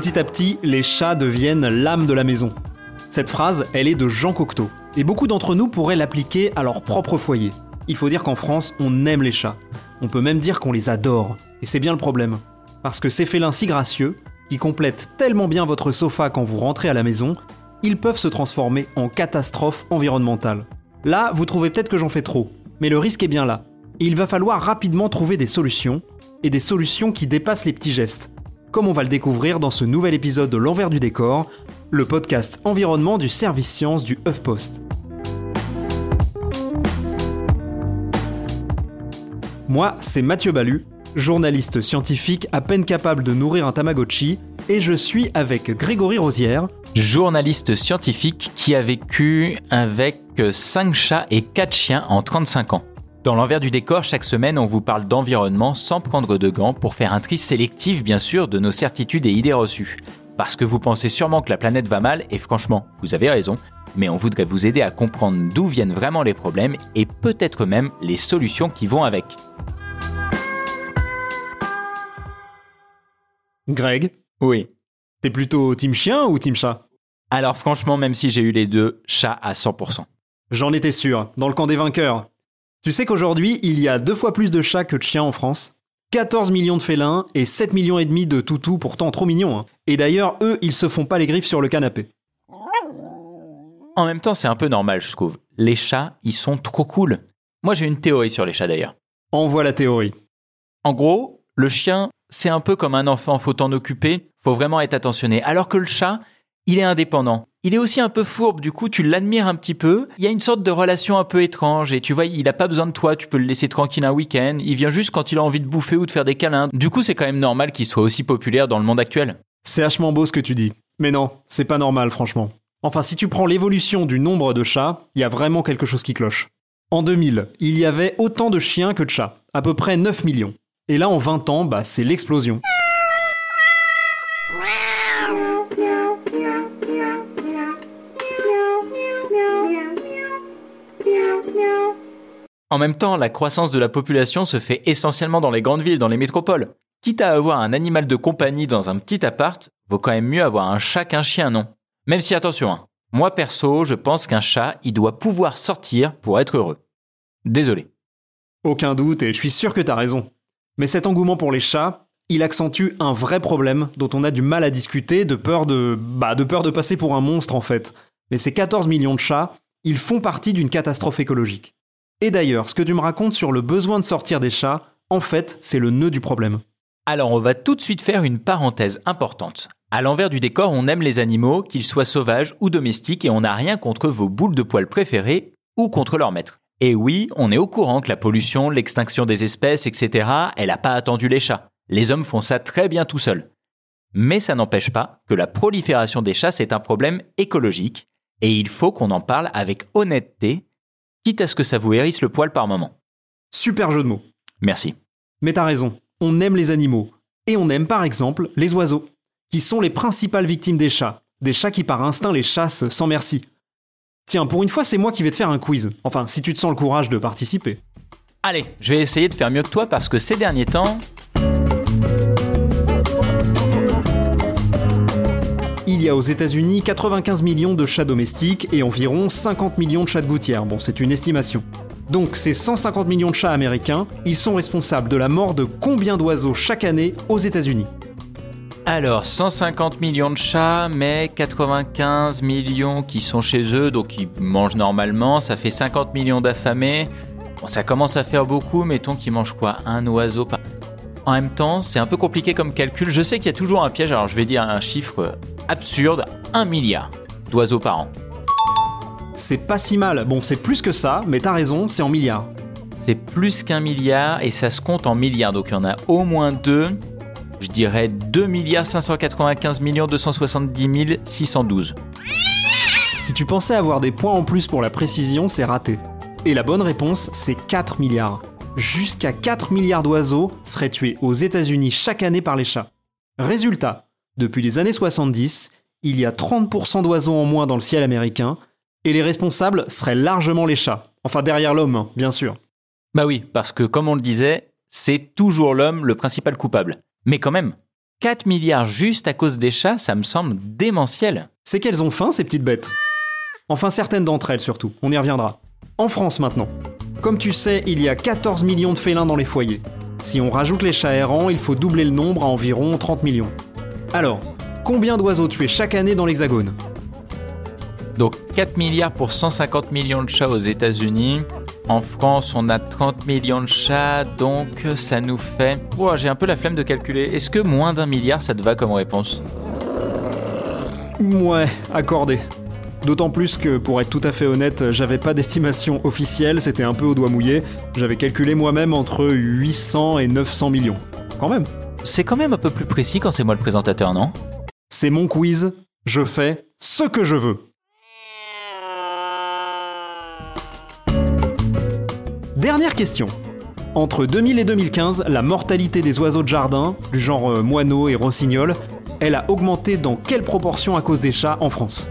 Petit à petit, les chats deviennent l'âme de la maison. Cette phrase, elle est de Jean Cocteau. Et beaucoup d'entre nous pourraient l'appliquer à leur propre foyer. Il faut dire qu'en France, on aime les chats. On peut même dire qu'on les adore. Et c'est bien le problème. Parce que ces félins si gracieux, qui complètent tellement bien votre sofa quand vous rentrez à la maison, ils peuvent se transformer en catastrophe environnementale. Là, vous trouvez peut-être que j'en fais trop, mais le risque est bien là. Et il va falloir rapidement trouver des solutions, et des solutions qui dépassent les petits gestes, comme on va le découvrir dans ce nouvel épisode de L'envers du décor, le podcast environnement du service science du HuffPost. Moi, c'est Mathieu Balu, journaliste scientifique à peine capable de nourrir un Tamagotchi, et je suis avec Grégory Rosière, journaliste scientifique qui a vécu avec 5 chats et 4 chiens en 35 ans. Dans l'envers du décor, chaque semaine, on vous parle d'environnement sans prendre de gants pour faire un tri sélectif, bien sûr, de nos certitudes et idées reçues. Parce que vous pensez sûrement que la planète va mal, et franchement, vous avez raison, mais on voudrait vous aider à comprendre d'où viennent vraiment les problèmes et peut-être même les solutions qui vont avec. Greg? Oui. T'es plutôt team chien ou team chat? Alors franchement, même si j'ai eu les deux, chat à 100%. J'en étais sûr, dans le camp des vainqueurs. Tu sais qu'aujourd'hui, il y a deux fois plus de chats que de chiens en France 14 millions de félins et 7 millions et demi de toutous, pourtant trop mignons. Hein. Et d'ailleurs, eux, ils se font pas les griffes sur le canapé. En même temps, c'est un peu normal, je trouve. Les chats, ils sont trop cool. Moi, j'ai une théorie sur les chats d'ailleurs. Envoie la théorie. En gros, le chien, c'est un peu comme un enfant, faut t'en occuper, faut vraiment être attentionné. Alors que le chat, il est indépendant. Il est aussi un peu fourbe, du coup tu l'admires un petit peu. Il y a une sorte de relation un peu étrange et tu vois, il a pas besoin de toi, tu peux le laisser tranquille un week-end. Il vient juste quand il a envie de bouffer ou de faire des câlins. Du coup, c'est quand même normal qu'il soit aussi populaire dans le monde actuel. C'est hachement beau ce que tu dis. Mais non, c'est pas normal franchement. Enfin, si tu prends l'évolution du nombre de chats, il y a vraiment quelque chose qui cloche. En 2000, il y avait autant de chiens que de chats, à peu près 9 millions. Et là, en 20 ans, bah, c'est l'explosion. En même temps, la croissance de la population se fait essentiellement dans les grandes villes, dans les métropoles. Quitte à avoir un animal de compagnie dans un petit appart, vaut quand même mieux avoir un chat qu'un chien, non? Même si attention, hein, moi perso, je pense qu'un chat, il doit pouvoir sortir pour être heureux. Désolé. Aucun doute, et je suis sûr que t'as raison. Mais cet engouement pour les chats, il accentue un vrai problème dont on a du mal à discuter, de peur de, bah, de peur de passer pour un monstre en fait. Mais ces 14 millions de chats, ils font partie d'une catastrophe écologique. Et d'ailleurs, ce que tu me racontes sur le besoin de sortir des chats, en fait, c'est le nœud du problème. Alors on va tout de suite faire une parenthèse importante. À l'envers du décor, on aime les animaux, qu'ils soient sauvages ou domestiques, et on n'a rien contre vos boules de poils préférées ou contre leur maître. Et oui, on est au courant que la pollution, l'extinction des espèces, etc., elle n'a pas attendu les chats. Les hommes font ça très bien tout seuls. Mais ça n'empêche pas que la prolifération des chats, c'est un problème écologique, et il faut qu'on en parle avec honnêteté quitte à ce que ça vous hérisse le poil par moment. Super jeu de mots. Merci. Mais t'as raison, on aime les animaux. Et on aime par exemple les oiseaux, qui sont les principales victimes des chats. Des chats qui par instinct les chassent sans merci. Tiens, pour une fois, c'est moi qui vais te faire un quiz. Enfin, si tu te sens le courage de participer. Allez, je vais essayer de faire mieux que toi parce que ces derniers temps... Il y a aux États-Unis 95 millions de chats domestiques et environ 50 millions de chats de gouttière. Bon, c'est une estimation. Donc, ces 150 millions de chats américains, ils sont responsables de la mort de combien d'oiseaux chaque année aux États-Unis? Alors, 150 millions de chats, mais 95 millions qui sont chez eux, donc ils mangent normalement, ça fait 50 millions d'affamés. Bon, ça commence à faire beaucoup, mettons qu'ils mangent quoi? Un oiseau par... En même temps, c'est un peu compliqué comme calcul. Je sais qu'il y a toujours un piège, alors je vais dire un chiffre absurde 1 milliard d'oiseaux par an. C'est pas si mal. Bon, c'est plus que ça, mais t'as raison, c'est en milliards. C'est plus qu'un milliard et ça se compte en milliards, donc il y en a au moins deux. Je dirais 2 milliards 595 millions 270 612. Si tu pensais avoir des points en plus pour la précision, c'est raté. Et la bonne réponse, c'est 4 milliards. Jusqu'à 4 milliards d'oiseaux seraient tués aux États-Unis chaque année par les chats. Résultat, depuis les années 70, il y a 30% d'oiseaux en moins dans le ciel américain, et les responsables seraient largement les chats. Enfin derrière l'homme, hein, bien sûr. Bah oui, parce que comme on le disait, c'est toujours l'homme le principal coupable. Mais quand même, 4 milliards juste à cause des chats, ça me semble démentiel. C'est qu'elles ont faim, ces petites bêtes. Enfin certaines d'entre elles surtout, on y reviendra. En France maintenant. Comme tu sais, il y a 14 millions de félins dans les foyers. Si on rajoute les chats errants, il faut doubler le nombre à environ 30 millions. Alors, combien d'oiseaux tués chaque année dans l'Hexagone? Donc 4 milliards pour 150 millions de chats aux États-Unis. En France, on a 30 millions de chats, donc ça nous fait... Oh, j'ai un peu la flemme de calculer. Est-ce que moins d'un milliard, ça te va comme réponse? Ouais, accordé. D'autant plus que, pour être tout à fait honnête, j'avais pas d'estimation officielle, c'était un peu au doigt mouillé. J'avais calculé moi-même entre 800 et 900 millions. Quand même. C'est quand même un peu plus précis quand c'est moi le présentateur, non? C'est mon quiz, je fais ce que je veux. Dernière question. Entre 2000 et 2015, la mortalité des oiseaux de jardin, du genre euh, moineaux et rossignols, elle a augmenté dans quelle proportion à cause des chats en France?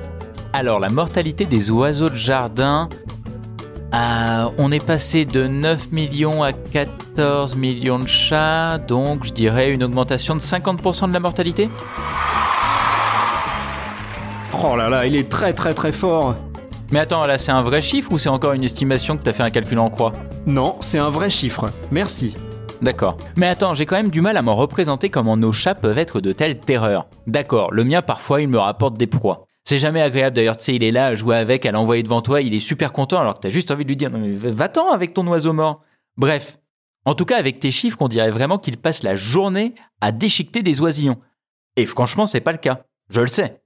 Alors, la mortalité des oiseaux de jardin, euh, on est passé de 9 millions à 14 millions de chats, donc je dirais une augmentation de 50% de la mortalité Oh là là, il est très très très fort Mais attends, là c'est un vrai chiffre ou c'est encore une estimation que t'as fait un calcul en croix? Non, c'est un vrai chiffre. Merci. D'accord. Mais attends, j'ai quand même du mal à m'en représenter comment nos chats peuvent être de telles terreurs. D'accord, le mien parfois il me rapporte des proies. C'est jamais agréable d'ailleurs, tu sais, il est là à jouer avec, à l'envoyer devant toi, il est super content alors que t'as juste envie de lui dire non mais va-t'en avec ton oiseau mort. Bref. En tout cas, avec tes chiffres, on dirait vraiment qu'il passe la journée à déchiqueter des oisillons. Et franchement, c'est pas le cas. Je le sais.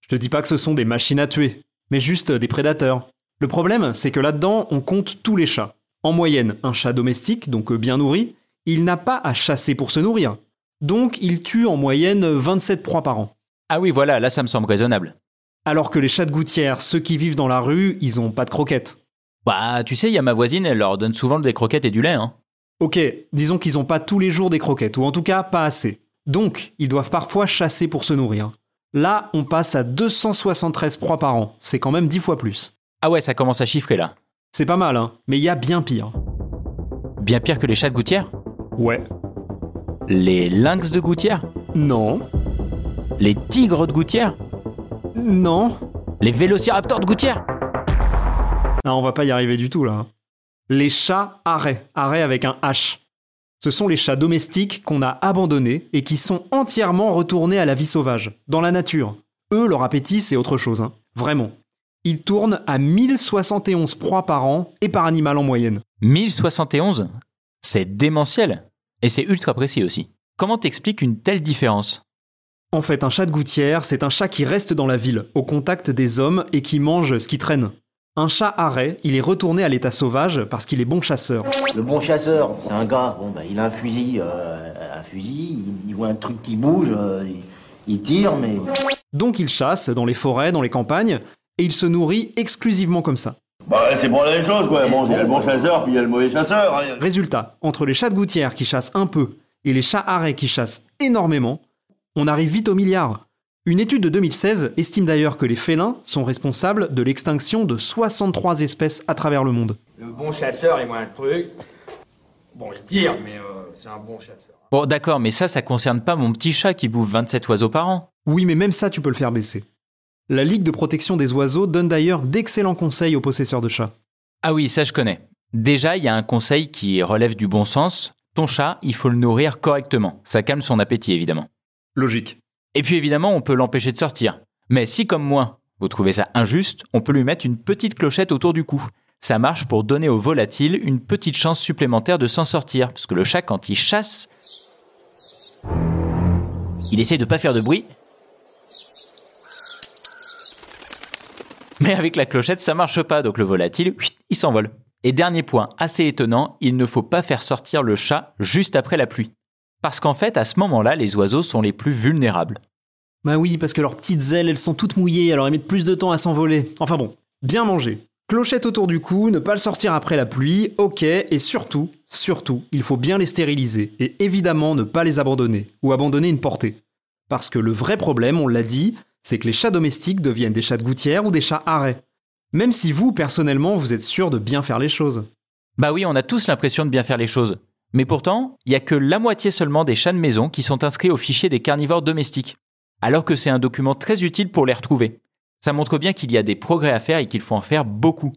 Je te dis pas que ce sont des machines à tuer, mais juste des prédateurs. Le problème, c'est que là-dedans, on compte tous les chats. En moyenne, un chat domestique, donc euh, bien nourri, il n'a pas à chasser pour se nourrir. Donc il tue en moyenne 27 proies par an. Ah oui, voilà, là ça me semble raisonnable. Alors que les chats de gouttière, ceux qui vivent dans la rue, ils ont pas de croquettes. Bah, tu sais, il y a ma voisine, elle leur donne souvent des croquettes et du lait, hein. Ok, disons qu'ils ont pas tous les jours des croquettes, ou en tout cas pas assez. Donc, ils doivent parfois chasser pour se nourrir. Là, on passe à 273 proies par an, c'est quand même 10 fois plus. Ah ouais, ça commence à chiffrer là. C'est pas mal, hein, mais il y a bien pire. Bien pire que les chats de gouttière? Ouais. Les lynx de gouttière? Non. Les tigres de gouttière? Non. Les vélociraptors de gouttière Non, on va pas y arriver du tout là. Les chats arrêts, arrêts avec un H. Ce sont les chats domestiques qu'on a abandonnés et qui sont entièrement retournés à la vie sauvage, dans la nature. Eux, leur appétit, c'est autre chose, hein. Vraiment. Ils tournent à 1071 proies par an et par animal en moyenne. 1071 C'est démentiel. Et c'est ultra précis aussi. Comment t'expliques une telle différence? En fait, un chat de gouttière, c'est un chat qui reste dans la ville, au contact des hommes et qui mange ce qui traîne. Un chat arrêt, il est retourné à l'état sauvage parce qu'il est bon chasseur. Le bon chasseur, c'est un gars, bon, bah, il a un fusil, euh, un fusil, il, voit un truc qui bouge, euh, il, il tire, mais Donc il chasse dans les forêts, dans les campagnes, et il se nourrit exclusivement comme ça. Bah, c'est pour la même chose, quoi. Bon, il y a le bon chasseur, puis il y a le mauvais chasseur. hein. Résultat, entre les chats de gouttière qui chassent un peu et les chats arrêts qui chassent énormément, on arrive vite au milliard. Une étude de 2016 estime d'ailleurs que les félins sont responsables de l'extinction de 63 espèces à travers le monde. Le bon chasseur, il voit un truc. Bon, il tire, mais euh, c'est un bon chasseur. Bon, d'accord, mais ça, ça concerne pas mon petit chat qui bouffe 27 oiseaux par an. Oui, mais même ça, tu peux le faire baisser. La Ligue de protection des oiseaux donne d'ailleurs d'excellents conseils aux possesseurs de chats. Ah oui, ça je connais. Déjà, il y a un conseil qui relève du bon sens. Ton chat, il faut le nourrir correctement. Ça calme son appétit, évidemment. Logique. Et puis évidemment, on peut l'empêcher de sortir. Mais si, comme moi, vous trouvez ça injuste, on peut lui mettre une petite clochette autour du cou. Ça marche pour donner au volatile une petite chance supplémentaire de s'en sortir. Parce que le chat, quand il chasse, il essaie de pas faire de bruit. Mais avec la clochette, ça marche pas, donc le volatile, il s'envole. Et dernier point, assez étonnant, il ne faut pas faire sortir le chat juste après la pluie. Parce qu'en fait, à ce moment-là, les oiseaux sont les plus vulnérables. Bah oui, parce que leurs petites ailes, elles sont toutes mouillées, alors elles mettent plus de temps à s'envoler. Enfin bon, bien manger. Clochette autour du cou, ne pas le sortir après la pluie, ok, et surtout, surtout, il faut bien les stériliser, et évidemment ne pas les abandonner, ou abandonner une portée. Parce que le vrai problème, on l'a dit, c'est que les chats domestiques deviennent des chats de gouttière ou des chats arrêts. Même si vous, personnellement, vous êtes sûr de bien faire les choses. Bah oui, on a tous l'impression de bien faire les choses. Mais pourtant, il y a que la moitié seulement des chats de maison qui sont inscrits au fichier des carnivores domestiques. Alors que c'est un document très utile pour les retrouver. Ça montre bien qu'il y a des progrès à faire et qu'il faut en faire beaucoup.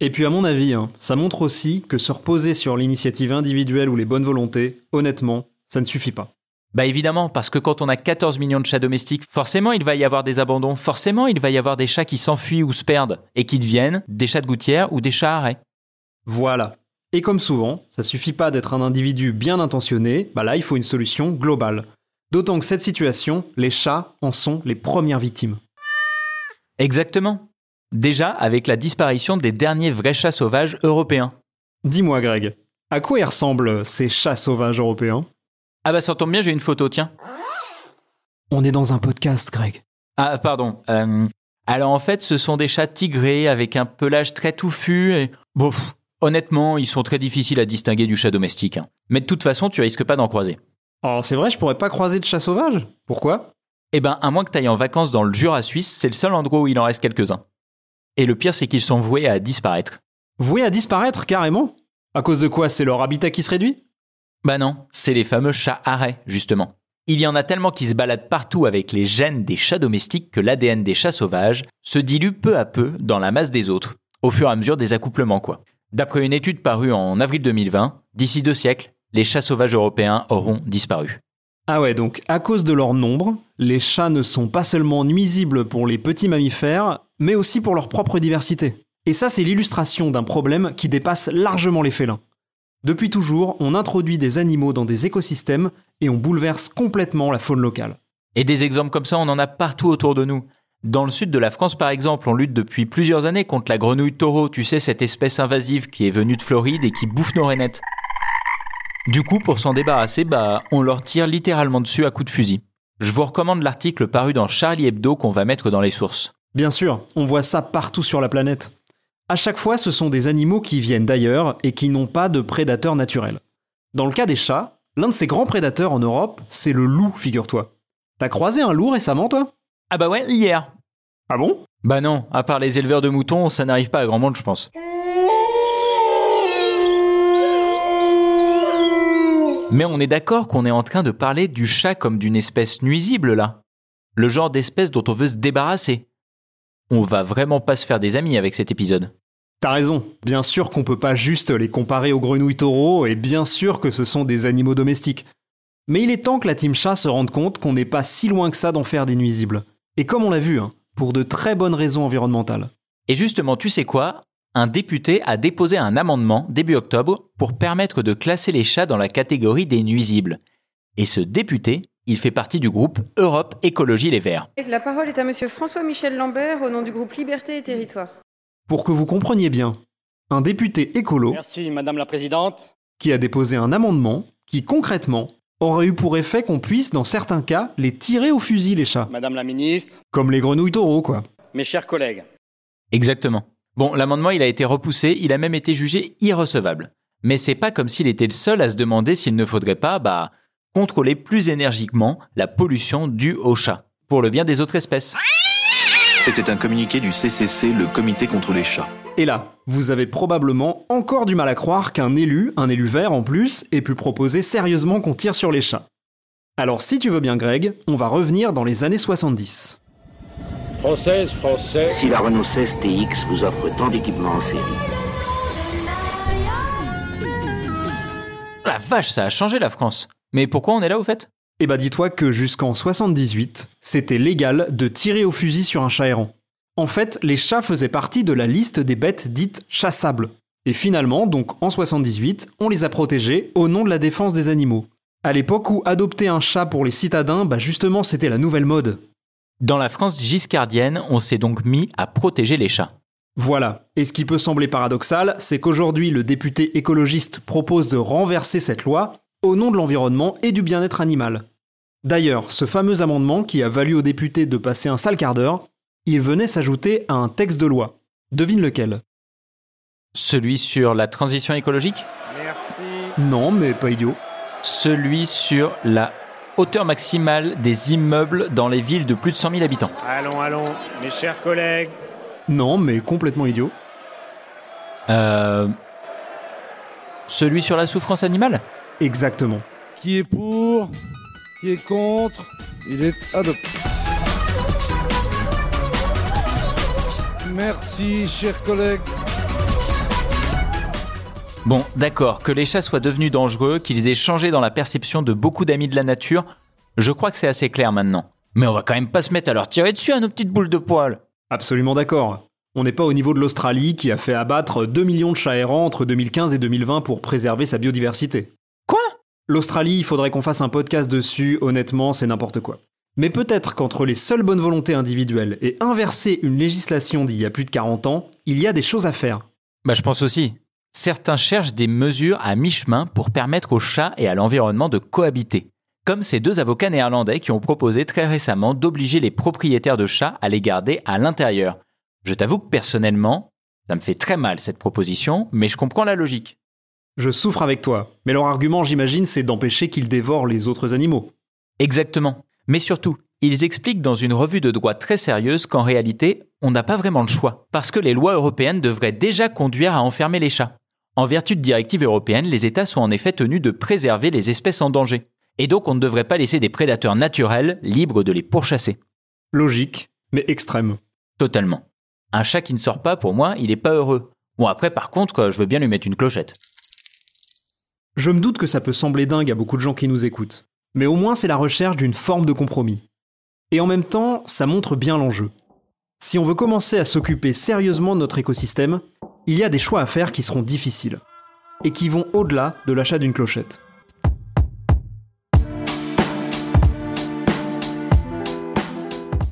Et puis à mon avis, hein, ça montre aussi que se reposer sur l'initiative individuelle ou les bonnes volontés, honnêtement, ça ne suffit pas. Bah évidemment, parce que quand on a 14 millions de chats domestiques, forcément il va y avoir des abandons, forcément il va y avoir des chats qui s'enfuient ou se perdent, et qui deviennent des chats de gouttière ou des chats arrêts. Voilà. Et comme souvent, ça suffit pas d'être un individu bien intentionné, bah là il faut une solution globale. D'autant que cette situation, les chats en sont les premières victimes. Exactement. Déjà avec la disparition des derniers vrais chats sauvages européens. Dis-moi Greg, à quoi ils ressemblent ces chats sauvages européens? Ah bah ça tombe bien, j'ai une photo, tiens. On est dans un podcast, Greg. Ah pardon. euh, alors en fait, ce sont des chats tigrés avec un pelage très touffu et... Bon, pff, honnêtement, ils sont très difficiles à distinguer du chat domestique. hein. Mais de toute façon, tu risques pas d'en croiser. Oh, c'est vrai, je pourrais pas croiser de chats sauvages Pourquoi? Eh ben, à moins que t'ailles en vacances dans le Jura suisse, c'est le seul endroit où il en reste quelques-uns. Et le pire, c'est qu'ils sont voués à disparaître. Voués à disparaître carrément? À cause de quoi? C'est leur habitat qui se réduit? Bah non, c'est les fameux chats arrêts, justement. Il y en a tellement qui se baladent partout avec les gènes des chats domestiques que l'ADN des chats sauvages se dilue peu à peu dans la masse des autres, au fur et à mesure des accouplements, quoi. D'après une étude parue en avril 2020, d'ici deux siècles, les chats sauvages européens auront disparu. Ah ouais, donc à cause de leur nombre, les chats ne sont pas seulement nuisibles pour les petits mammifères, mais aussi pour leur propre diversité. Et ça, c'est l'illustration d'un problème qui dépasse largement les félins. Depuis toujours, on introduit des animaux dans des écosystèmes et on bouleverse complètement la faune locale. Et des exemples comme ça, on en a partout autour de nous. Dans le sud de la France, par exemple, on lutte depuis plusieurs années contre la grenouille taureau, tu sais, cette espèce invasive qui est venue de Floride et qui bouffe nos rainettes. Du coup, pour s'en débarrasser, bah, on leur tire littéralement dessus à coups de fusil. Je vous recommande l'article paru dans Charlie Hebdo qu'on va mettre dans les sources. Bien sûr, on voit ça partout sur la planète. À chaque fois, ce sont des animaux qui viennent d'ailleurs et qui n'ont pas de prédateurs naturels. Dans le cas des chats, l'un de ces grands prédateurs en Europe, c'est le loup, figure-toi. T'as croisé un loup récemment, toi? Ah bah ouais, hier. Ah bon? Bah non, à part les éleveurs de moutons, ça n'arrive pas à grand monde, je pense. Mais on est d'accord qu'on est en train de parler du chat comme d'une espèce nuisible là. Le genre d'espèce dont on veut se débarrasser. On va vraiment pas se faire des amis avec cet épisode. T'as raison. Bien sûr qu'on peut pas juste les comparer aux grenouilles taureaux, et bien sûr que ce sont des animaux domestiques. Mais il est temps que la team chat se rende compte qu'on n'est pas si loin que ça d'en faire des nuisibles. Et comme on l'a vu, hein, pour de très bonnes raisons environnementales. Et justement, tu sais quoi? Un député a déposé un amendement début octobre pour permettre de classer les chats dans la catégorie des nuisibles. Et ce député, il fait partie du groupe Europe Écologie Les Verts. La parole est à Monsieur François-Michel Lambert au nom du groupe Liberté et Territoire. Pour que vous compreniez bien, un député écolo Merci, Madame la Présidente. qui a déposé un amendement qui, concrètement, aurait eu pour effet qu'on puisse, dans certains cas, les tirer au fusil, les chats. Madame la Ministre, Comme les grenouilles taureaux, quoi. mes chers collègues. Exactement. Bon, l'amendement, il a été repoussé, il a même été jugé irrecevable. Mais c'est pas comme s'il était le seul à se demander s'il ne faudrait pas, bah, contrôler plus énergiquement la pollution due aux chats, pour le bien des autres espèces. C'était un communiqué du CCC, le Comité contre les chats. Et là, vous avez probablement encore du mal à croire qu'un élu, un élu vert en plus, ait pu proposer sérieusement qu'on tire sur les chats. Alors si tu veux bien Greg, on va revenir dans les années 70. Française, français. Si la Renault 16 TX vous offre tant d'équipements en série, La vache, ça a changé la France. Mais pourquoi on est là au fait? Eh bah dis-toi que jusqu'en 78, c'était légal de tirer au fusil sur un chat errant. En fait, les chats faisaient partie de la liste des bêtes dites chassables. Et finalement, donc en 78, on les a protégés au nom de la défense des animaux. À l'époque où adopter un chat pour les citadins, bah justement c'était la nouvelle mode. Dans la France giscardienne, on s'est donc mis à protéger les chats. Voilà. Et ce qui peut sembler paradoxal, c'est qu'aujourd'hui le député écologiste propose de renverser cette loi au nom de l'environnement et du bien-être animal. D'ailleurs, ce fameux amendement qui a valu aux députés de passer un sale quart d'heure, il venait s'ajouter à un texte de loi. Devine lequel? Celui sur la transition écologique? Merci. Non, mais pas idiot. Celui sur la hauteur maximale des immeubles dans les villes de plus de 100 000 habitants. Allons, allons, mes chers collègues. Non, mais complètement idiot. Euh... Celui sur la souffrance animale? Exactement. Qui est pour Qui est contre Il est adopté. Merci, chers collègues. Bon, d'accord, que les chats soient devenus dangereux, qu'ils aient changé dans la perception de beaucoup d'amis de la nature, je crois que c'est assez clair maintenant. Mais on va quand même pas se mettre à leur tirer dessus à nos petites boules de poils. Absolument d'accord. On n'est pas au niveau de l'Australie qui a fait abattre 2 millions de chats errants entre 2015 et 2020 pour préserver sa biodiversité. L'Australie, il faudrait qu'on fasse un podcast dessus, honnêtement, c'est n'importe quoi. Mais peut-être qu'entre les seules bonnes volontés individuelles et inverser une législation d'il y a plus de 40 ans, il y a des choses à faire. Bah je pense aussi. Certains cherchent des mesures à mi-chemin pour permettre aux chats et à l'environnement de cohabiter. Comme ces deux avocats néerlandais qui ont proposé très récemment d'obliger les propriétaires de chats à les garder à l'intérieur. Je t'avoue que personnellement, ça me fait très mal cette proposition, mais je comprends la logique. Je souffre avec toi, mais leur argument, j'imagine, c'est d'empêcher qu'ils dévorent les autres animaux. Exactement. Mais surtout, ils expliquent dans une revue de droit très sérieuse qu'en réalité, on n'a pas vraiment le choix, parce que les lois européennes devraient déjà conduire à enfermer les chats. En vertu de directives européennes, les États sont en effet tenus de préserver les espèces en danger. Et donc on ne devrait pas laisser des prédateurs naturels libres de les pourchasser. Logique, mais extrême. Totalement. Un chat qui ne sort pas, pour moi, il n'est pas heureux. Bon après par contre, je veux bien lui mettre une clochette. Je me doute que ça peut sembler dingue à beaucoup de gens qui nous écoutent, mais au moins c'est la recherche d'une forme de compromis. Et en même temps, ça montre bien l'enjeu. Si on veut commencer à s'occuper sérieusement de notre écosystème, il y a des choix à faire qui seront difficiles, et qui vont au-delà de l'achat d'une clochette.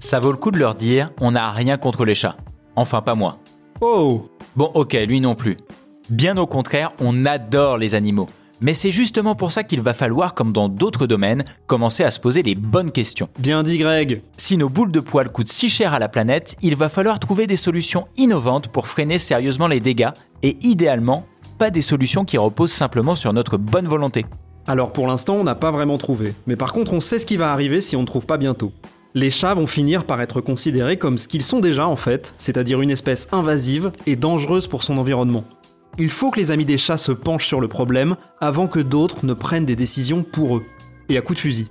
Ça vaut le coup de leur dire, on n'a rien contre les chats. Enfin pas moi. Oh Bon ok, lui non plus. Bien au contraire, on adore les animaux. Mais c'est justement pour ça qu'il va falloir, comme dans d'autres domaines, commencer à se poser les bonnes questions. Bien dit Greg Si nos boules de poils coûtent si cher à la planète, il va falloir trouver des solutions innovantes pour freiner sérieusement les dégâts, et idéalement, pas des solutions qui reposent simplement sur notre bonne volonté. Alors pour l'instant, on n'a pas vraiment trouvé. Mais par contre, on sait ce qui va arriver si on ne trouve pas bientôt. Les chats vont finir par être considérés comme ce qu'ils sont déjà en fait, c'est-à-dire une espèce invasive et dangereuse pour son environnement. Il faut que les amis des chats se penchent sur le problème avant que d'autres ne prennent des décisions pour eux. Et à coup de fusil.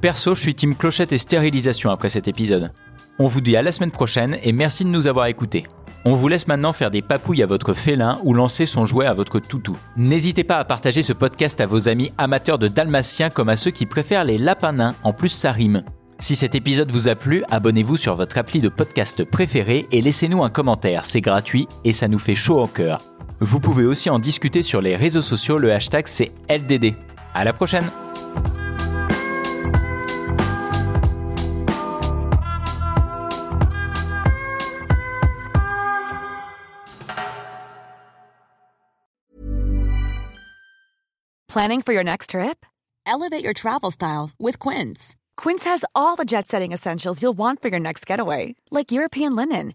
Perso, je suis team clochette et stérilisation après cet épisode. On vous dit à la semaine prochaine et merci de nous avoir écoutés. On vous laisse maintenant faire des papouilles à votre félin ou lancer son jouet à votre toutou. N'hésitez pas à partager ce podcast à vos amis amateurs de dalmatiens comme à ceux qui préfèrent les lapins nains, en plus ça rime. Si cet épisode vous a plu, abonnez-vous sur votre appli de podcast préféré et laissez-nous un commentaire, c'est gratuit et ça nous fait chaud au cœur. Vous pouvez aussi en discuter sur les réseaux sociaux, le hashtag c'est LDD. À la prochaine Planning for your next trip? Elevate your travel style with Quince. Quince has all the jet setting essentials you'll want for your next getaway, like European linen,